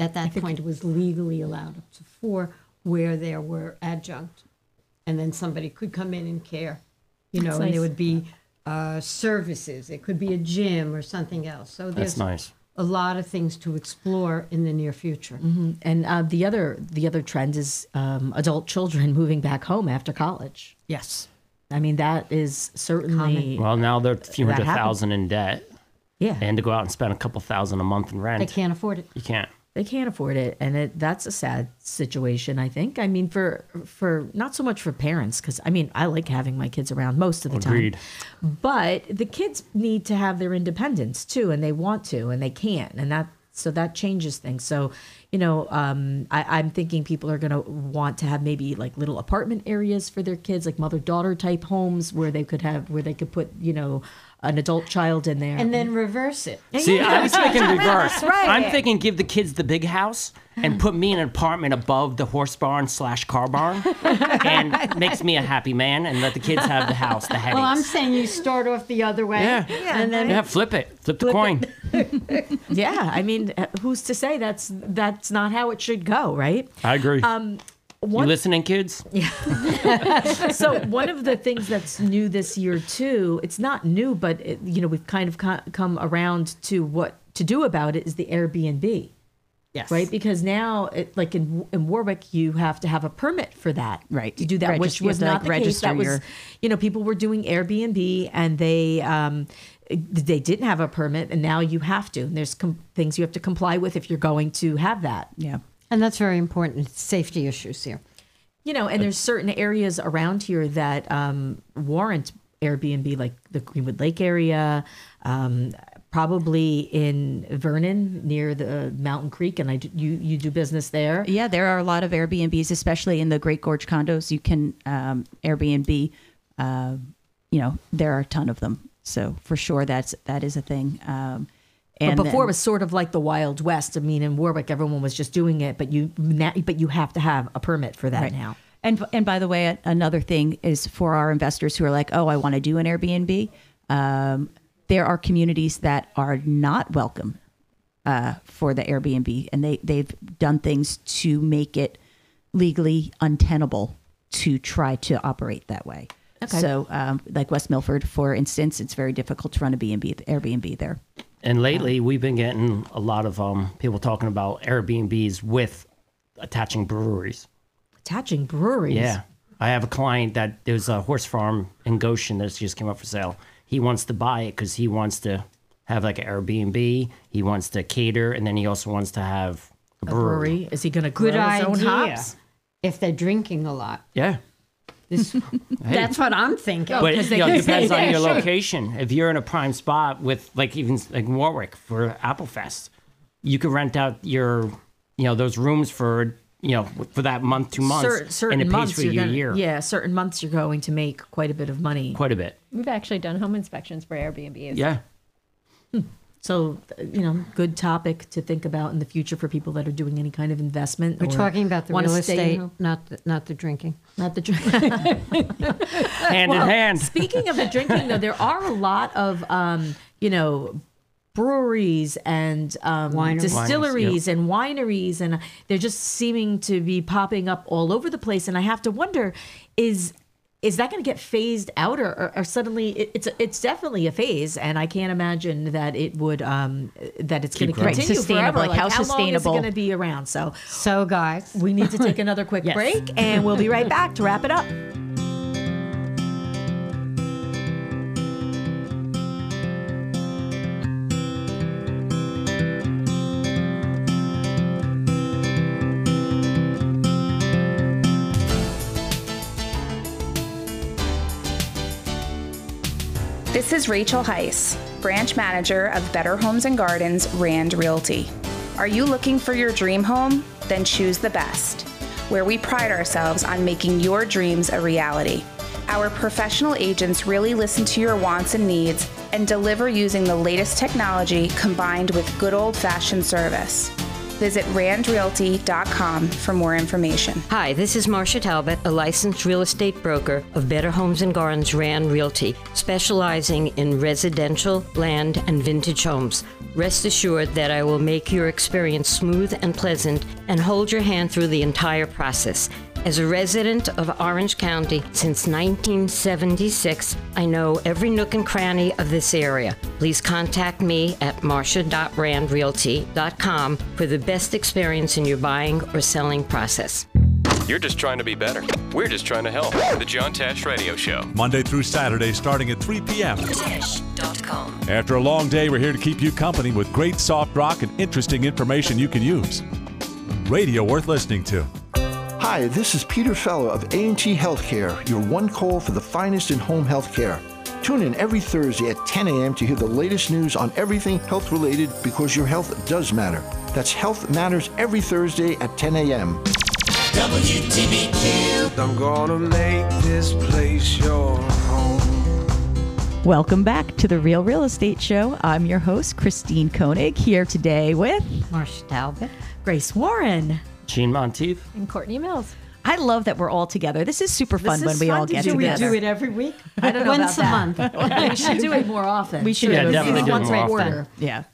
at that point it was legally allowed up to four, where there were adjunct, and then somebody could come in and care. You know, That's and there would be uh, services. It could be a gym or something else. So there's That's nice. A lot of things to explore in the near future. And uh, the other the other trend is um, adult children moving back home after college. Yes. I mean that is certainly Well, now they're a few That hundred happens. thousand in debt, yeah. and to go out and spend a couple thousand a month in rent, They can't afford it. you can't. They can't afford it. And it, that's a sad situation i think. I mean for for not so much for parents because i mean i like having my kids around most of the Agreed. time but the kids need to have their independence too and they want to and they can't. And that so that changes things. So you know um, I, i'm thinking people are going to want to have maybe like little apartment areas for their kids like mother daughter type homes where they could have where they could put you know an adult child in there And then reverse it. See, I was thinking reverse. right. I'm thinking give the kids the big house and put me in an apartment above the horse barn slash car barn, and makes me a happy man, and let the kids have the house, the headaches. Well, I'm saying you start off the other way. Yeah. And then yeah, flip it, flip the coin. yeah i mean uh, who's to say that's that's not how it should go right I agree. um you listening, kids? Yeah. so one of the things that's new this year too it's not new but it, you know we've kind of co- come around to what to do about it is the airbnb yes. right because now it, like in, in warwick you have to have a permit for that Right. to do that Regis- which was not like, the case register that was you know people were doing airbnb and they um they didn't have a permit and now you have to and there's com- things you have to comply with if you're going to have that Yeah. And that's very important. It's safety issues here. You know, and there's certain areas around here that um, warrant Airbnb, like the Greenwood Lake area, um, probably in Vernon near the Mountain Creek, and I do, you you do business there. Yeah, there are a lot of Airbnbs, especially in the Great Gorge condos. You can um, Airbnb. Uh, you know, there are a ton of them. So for sure, that's that is a thing. Um, But and before it was sort of like the Wild West. I mean, in Warwick, everyone was just doing it, but you but you have to have a permit for that Right. now. And and by the way, another thing is for our investors who are like, oh, I want to do an Airbnb. Um, there are communities that are not welcome uh, for the Airbnb, and they they've done things to make it legally untenable to try to operate that way. Okay. So, um, like West Milford, for instance, it's very difficult to run a B&B, Airbnb there. And lately, we've been getting a lot of um, people talking about Airbnbs with attaching breweries. Attaching breweries. Yeah. I have a client that there's a horse farm in Goshen that just came up for sale. He wants to buy it because he wants to have like an Airbnb. He wants to cater, and then he also wants to have a A brewery. brewery. Is he going to grow Good his own hops? If they're drinking a lot. Yeah. This, That's what I'm thinking. But because you know, it depends stay on your there. location. If you're in a prime spot with like even like Warwick for Applefest, you could rent out your you know those rooms for you know, for that month, two months, Cer- certain and it pays months for you're your gonna, year. Yeah, certain months you're going to make quite a bit of money. Quite a bit. We've actually done home inspections for Airbnbs. Yeah. Hmm. So, you know, good topic to think about in the future for people that are doing any kind of investment. We're or talking about the real estate, home. not the, not the drinking. Not the drinking. Hand in hand. Speaking of the drinking, though, there are a lot of, um, you know, breweries and um, Wineries. distilleries and wineries, and they're just seeming to be popping up all over the place. And I have to wonder, is is that going to get phased out, or, or, or suddenly it, it's it's definitely a phase, and I can't imagine that it would um, that it's going to Keep growing. continue Sustainable, forever. like how long sustainable? is it going to be around? So, So, guys, we need to take another quick Yes. break, and we'll be right back to wrap it up. Is Rachel Heiss, branch manager of Better Homes and Gardens Rand Realty. Are you looking for your dream home? Then choose the best, where we pride ourselves on making your dreams a reality. Our professional agents really listen to your wants and needs and deliver using the latest technology combined with good old fashioned service. Visit randrealty.com for more information. Hi, this is Marcia Talbot, a licensed real estate broker of Better Homes and Gardens Rand Realty, specializing in residential, land, and vintage homes. Rest assured that I will make your experience smooth and pleasant and hold your hand through the entire process. As a resident of Orange County since 1976, I know every nook and cranny of this area. Please contact me at marcia.randrealty.com for the best experience in your buying or selling process. You're just trying to be better. We're just trying to help. The John Tash Radio Show. Monday through Saturday, starting at 3 p.m. Dish.com. After a long day, we're here to keep you company with great soft rock and interesting information you can use. Radio worth listening to. Hi, this is Peter Fellow of A&T Healthcare, your one call for the finest in home healthcare. Tune in every Thursday at 10 a.m. to hear the latest news on everything health related because your health does matter. That's Health Matters every Thursday at 10 a.m. WTBQ. I'm gonna make this place your home. Welcome back to the Real Real Estate Show. I'm your host, Christine Koenig, here today with Marcia Talbot, Grace Warren, Gene Monteith, And Courtney Mills. I love that we're all together. This is super fun This when is we fun all to get do. We do it every week. I don't know Once about a that. month. we should do it more often. We should. Yeah, do definitely do it once more a often. quarter. Yeah.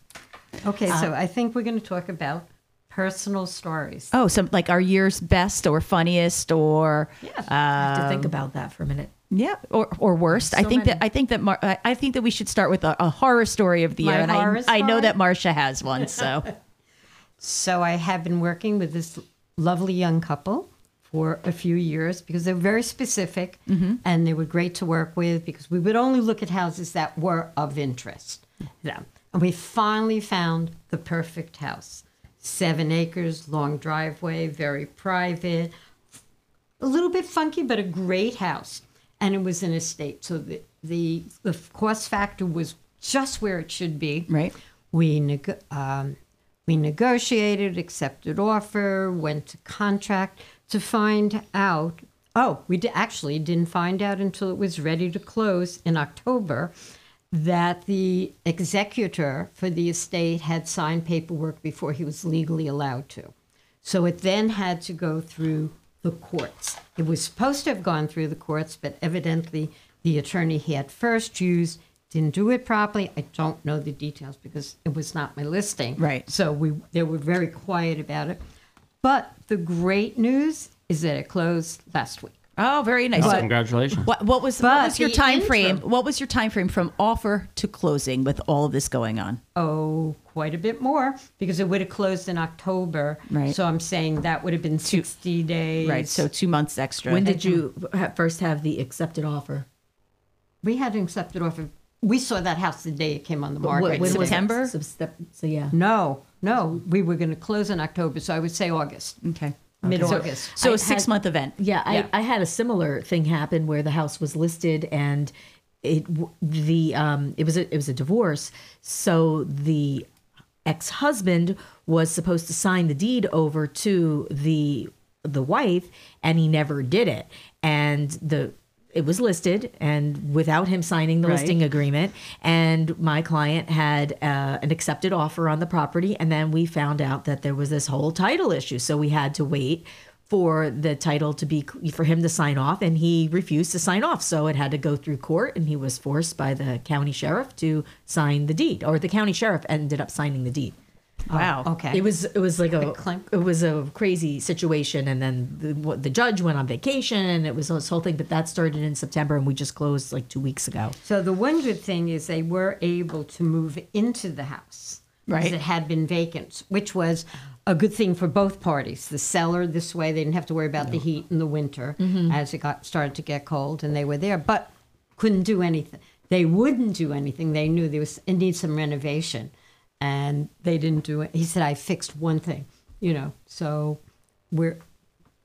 Okay, so I think we're going to talk about personal stories. Oh, so like our year's best or funniest or yeah. I have to think um, about that for a minute. Yeah, or or worst. I think many. that I think that Mar- I I think that we should start with a, a horror story of the My year, and horror I I know that Marcia has one. So So I have been working with this lovely young couple for a few years because they're very specific and they were great to work with because we would only look at houses that were of interest to them. And we finally found the perfect house. Seven acres, long driveway, very private, a little bit funky, but a great house. And it was an estate. So the, the, the cost factor was just where it should be. Right. We, neg- um, we negotiated, accepted offer, went to contract to find out. Oh, we actually didn't find out until it was ready to close in October that the executor for the estate had signed paperwork before he was legally allowed to. So it then had to go through the courts. It was supposed to have gone through the courts, but evidently the attorney he had first used didn't do it properly. I don't know the details because it was not my listing. Right. So we they were very quiet about it. But the great news is that it closed last week. oh, very nice. Oh, So congratulations. What, what was what was your the time frame? What was your time frame from offer to closing with all of this going on? Oh, quite a bit more because it would have closed in October. Right. So I'm saying that would have been 60 days. Right, so two months extra. When did you first have the accepted offer? we had an accepted offer. We saw that house the day it came on the market. when was that? September? So, step- so yeah. No, no, we were going to close in October, so I would say August, Okay. mid August. So I a six had- month event. Yeah, I, Yeah. I had a similar thing happen where the house was listed and it the um it was a it was a divorce. So the ex-husband was supposed to sign the deed over to the the wife and he never did it and the it was listed and without him signing the Right. listing agreement. And my client had uh, an accepted offer on the property. And then we found out that there was this whole title issue. So we had to wait for the title to be for him to sign off. And he refused to sign off. So it had to go through court. And he was forced by the county sheriff to sign the deed or the county sheriff ended up signing the deed Wow. okay. it was it was like a it was a crazy situation, and then the, what- the judge went on vacation, and it was this whole thing. But that started in September, and we just closed like two weeks ago. So the one good thing is they were able to move into the house. because Right. It had been vacant, which was a good thing for both parties. The seller, this way, they didn't have to worry about the heat in the winter Mhm. as it got started to get cold, and they were there, but couldn't do anything. They wouldn't do anything. They knew there was it needs some renovation, and they didn't do it. He said, "I fixed one thing," you know. So we're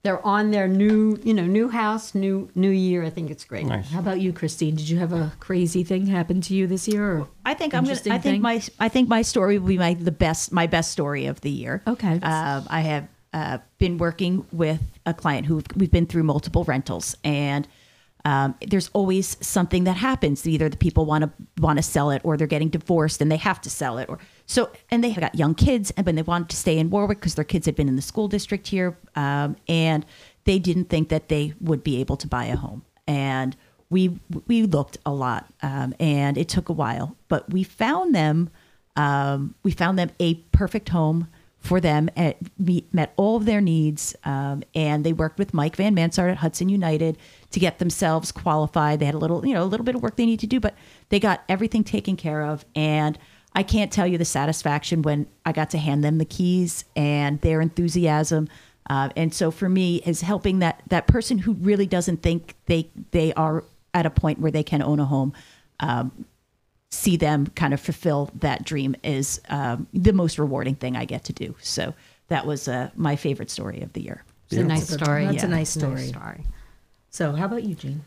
they're on their new, you know, new house, new new year. I think it's great. How about you, Christine? Did you have a crazy thing happen to you this year? Or I think I'm gonna. I think thing? my I think my story will be my the best my best story of the year. Okay. Um, I have uh, been working with a client who we've been through multiple rentals, and um, there's always something that happens. Either the people want to want to sell it, or they're getting divorced and they have to sell it, or so. And they got young kids, and when they wanted to stay in Warwick because their kids had been in the school district here, um, and they didn't think that they would be able to buy a home, and we we looked a lot, um, and it took a while, but we found them. Um, we found them a perfect home for them. It meet, met all of their needs, um, and they worked with Mike Van Mansart at Hudson United to get themselves qualified. They had a little, you know, a little bit of work they need to do, but they got everything taken care of. And I can't tell you the satisfaction when I got to hand them the keys and their enthusiasm. Uh, and so for me, is helping that that person who really doesn't think they they are at a point where they can own a home. Um, see them kind of fulfill that dream is um, the most rewarding thing I get to do. So that was uh, my favorite story of the year. It's a nice story. That's a nice story. Nice story. So, how about you, Gene?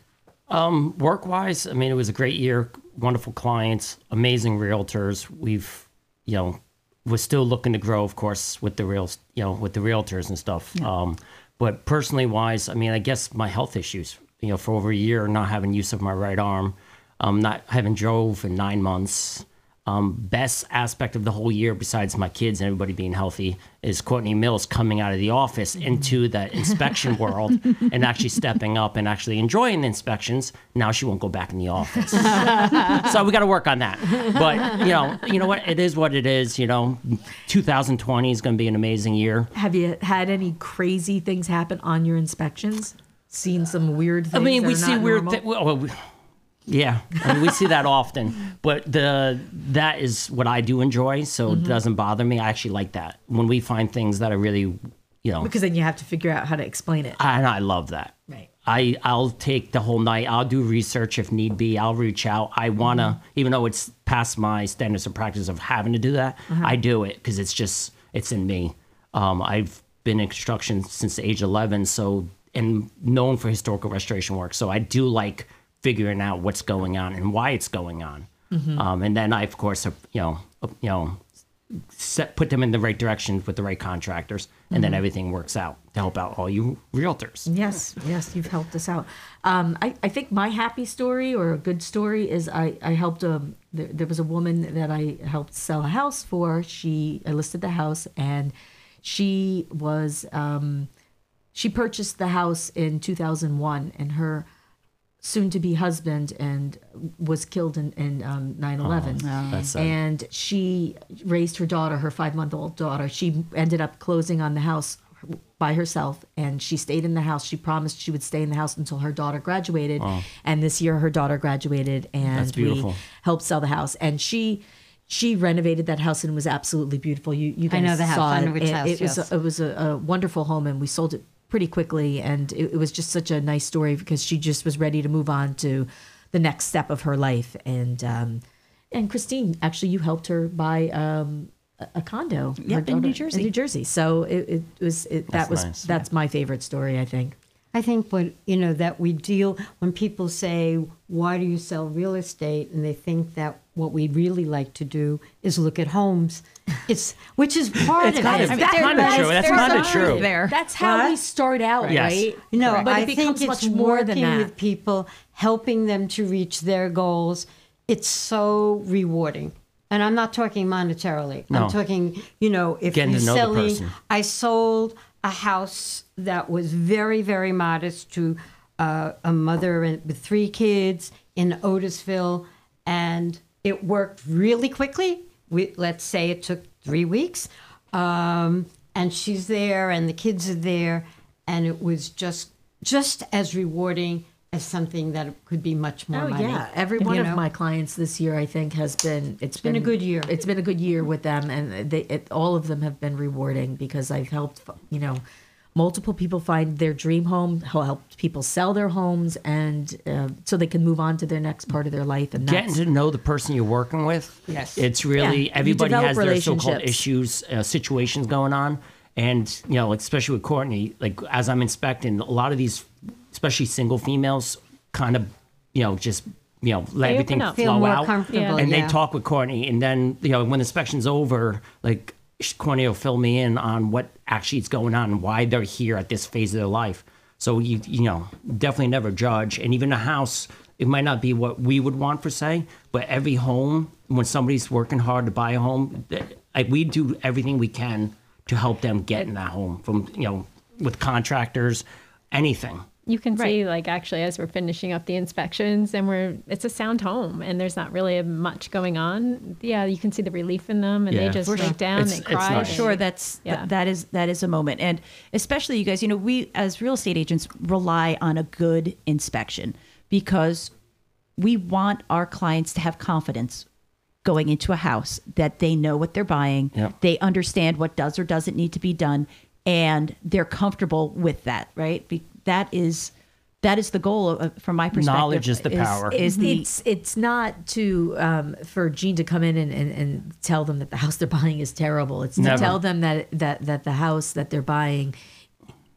Um, work wise, I mean, it was a great year. Wonderful clients, amazing realtors. We've, you know, we're still looking to grow, of course, with the real, you know, with the realtors and stuff. Um, but personally wise, I mean, I guess my health issues, you know, for over a year, not having use of my right arm, um, not having drove in nine months. Um, best aspect of the whole year, besides my kids and everybody being healthy, is Courtney Mills coming out of the office into the inspection world and actually stepping up and actually enjoying the inspections. Now she won't go back in the office, so we got to work on that. But you know, you know what? It is what it is. You know, 2020 is going to be an amazing year. Have you had any crazy things happen on your inspections? Seen some weird things? I mean, that we are see weird normal? things. Well, we- yeah, I mean, we see that often. But the that is what I do enjoy, so Mhm. it doesn't bother me. I actually like that when we find things that are really, you know, Because then you have to figure out how to explain it. and I love that. Right. I I'll take the whole night. I'll do research if need be. I'll reach out. I wanna, Mm-hmm. even though it's past my standards of practice of having to do that. Uh-huh. I do it because it's just it's in me. Um, I've been in construction since age eleven, so and known for historical restoration work. So I do like figuring out what's going on and why it's going on. Mhm. Um, and then I, of course, you know, uh, you know, set, put them in the right direction with the right contractors, and then Mhm. everything works out to help out all you realtors. Yes, yes, you've helped us out. Um, I, I think my happy story or a good story is I, I helped a there, there was a woman that I helped sell a house for. She I listed the house and she was um, she purchased the house in 2001 and her soon to be husband and was killed in, in um, 9-11 Oh, that's sad. and she raised her daughter her five month old daughter she ended up closing on the house by herself and she stayed in the house she promised she would stay in the house until her daughter graduated Wow. and this year her daughter graduated and That's beautiful. we helped sell the house and she she renovated that house and it was absolutely beautiful you you I guys know the house. saw I it. which it, house, it was yes. a, it was a, a wonderful home and we sold it pretty quickly and it, it was just such a nice story because she just was ready to move on to the next step of her life and um and Christine actually you helped her buy um a- a condo Yep, Her in New Jersey. in New Jersey so it, it was it, that was nice. that's my favorite story I think I think what you know that we deal when people say, "Why do you sell real estate?" and they think that what we really like to do is look at homes. It's which is part It's of kind it. of- that's kinda true. That's kinda true. There. That's how we start out, Yes. right? No, but I it becomes think much it's more than working that. with people, helping them to reach their goals. It's so rewarding. And I'm not talking monetarily. No. I'm talking, you know, if Getting you're to know selling. person. I sold a house that was very, very modest to uh, a mother with three kids in Otisville, and it worked really quickly. We, let's say it took three weeks, um, and she's there, and the kids are there, and it was just just as rewarding as something that could be much more Oh money. yeah, every You one of my clients this year, I think, has been it's been a good year. It's been a good year with them, and they it, all of them have been rewarding because I've helped you know multiple people find their dream home, how helped people sell their homes, and uh, so they can move on to their next part of their life. And Getting to know the person you're working with. Yes. It's really Yeah, everybody develop has their so-called relationships. issues, uh, situations going on, and you know, especially with Courtney, like as I'm inspecting, a lot of these, especially single females, kind of, you know, just you know, let They everything flow Feel more out, comfortable, and yeah. they talk with Courtney, and then you know, when the inspection's over, like Courtney will fill me in on what actually is going on and why they're here at this phase of their life. So you you know definitely never judge, and even a house it might not be what we would want per se, but every home when somebody's working hard to buy a home, th- like we do everything we can to help them get in that home from you know with contractors, anything. You can see, like, actually, as we're finishing up the inspections, and we're it's a sound home, and there's not really much going on. Yeah, you can see the relief in them, and Yeah. they just For break sure. down, It's- they it's cry. For they- sure, that's yeah. th- that is that is a moment, and especially you guys. You know, we as real estate agents rely on a good inspection because we want our clients to have confidence going into a house that they know what they're buying, Yep. they understand what does or doesn't need to be done, and they're comfortable with that. Right? Be- that is that is the goal of, from my perspective. Knowledge is the power. Is the it's it's not to um, for Gene to come in and, and, and tell them that the house they're buying is terrible. It's to tell them that that that the house that they're buying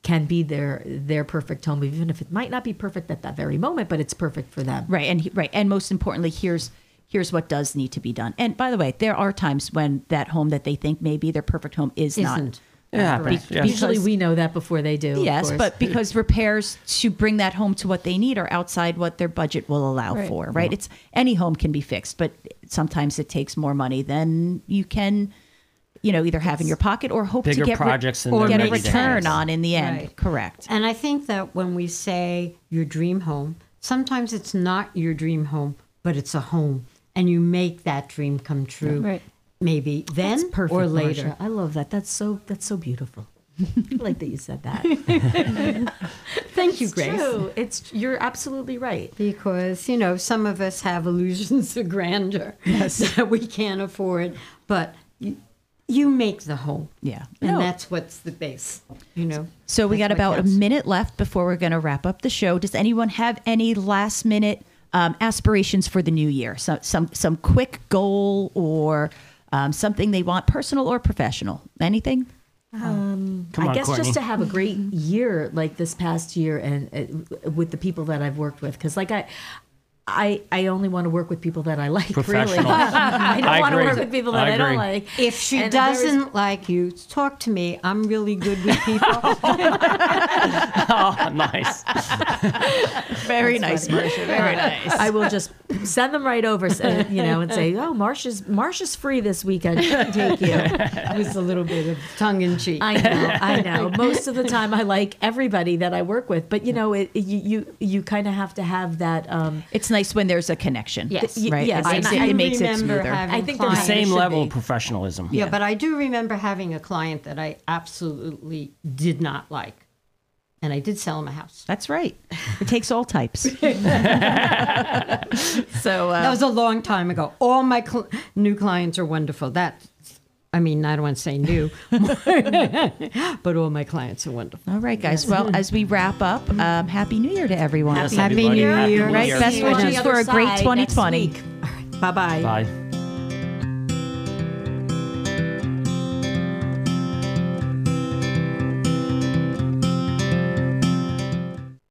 can be their their perfect home, even if it might not be perfect at that very moment, but it's perfect for them. Right, and he- right, and most importantly, here's here's what does need to be done. And by the way, there are times when that home that they think may be their perfect home is not. Isn't. Yeah, Be- yeah. Usually we know that before they do. Yes, course. but because repairs to bring that home to what they need are outside what their budget will allow Right. for, right? It's any home can be fixed, but sometimes it takes more money than you can, you know, either have in your pocket or hope to get projects than or get a return have. on in the end. Right. Correct. And I think that when we say your dream home, sometimes it's not your dream home, but it's a home, and you make that dream come true. Right. Maybe then or later. I love that. That's so that's so beautiful. I like that you said that. Thank you, Grace. true. It's you're absolutely right. Because you know some of us have illusions of grandeur that we can't afford, but you, you make the home. Yeah. and No. that's what's the base. You know. So we got about a minute left before we're going to wrap up the show. Does anyone have any last minute um, aspirations for the new year? So, some some quick goal or um, something they want, personal or professional? Anything? Um, Come I on, guess Courtney. just to have a great year like this past year and uh, with the people that I've worked with, because like I. I, I only want to work with people that I like. Really, I don't I want to work with people that I I, don't like. If she And doesn't like you, talk to me. I'm really good with people. oh, nice. Very nice, Marcia. Very nice. I will just send them right over, you know, and say, "Oh, Marcia's Marcia's free this weekend. She can take you." with a little bit of tongue in cheek. I know, I know. Most of the time, I like everybody that I work with, but you know, it, it- you you you kind of have to have that. Um, It's nice when there's a connection. Yes. right. Yes, It makes, and it, I it makes it remember smoother. having I think The there clients- same level be. of professionalism. Yeah, but I do remember having a client that I absolutely did not like. And I did sell him a house. That's right. It takes all types. so uh, That was a long time ago. All my cl- new clients are wonderful. That, I mean, I don't want to say new, but all my clients are wonderful. all right, guys. Well, as we wrap up, um, happy New Year to everyone. Yes, Happy everybody. New Happy Year. Right, best See you on the wishes for a great side next 2020. week. Bye bye. Bye.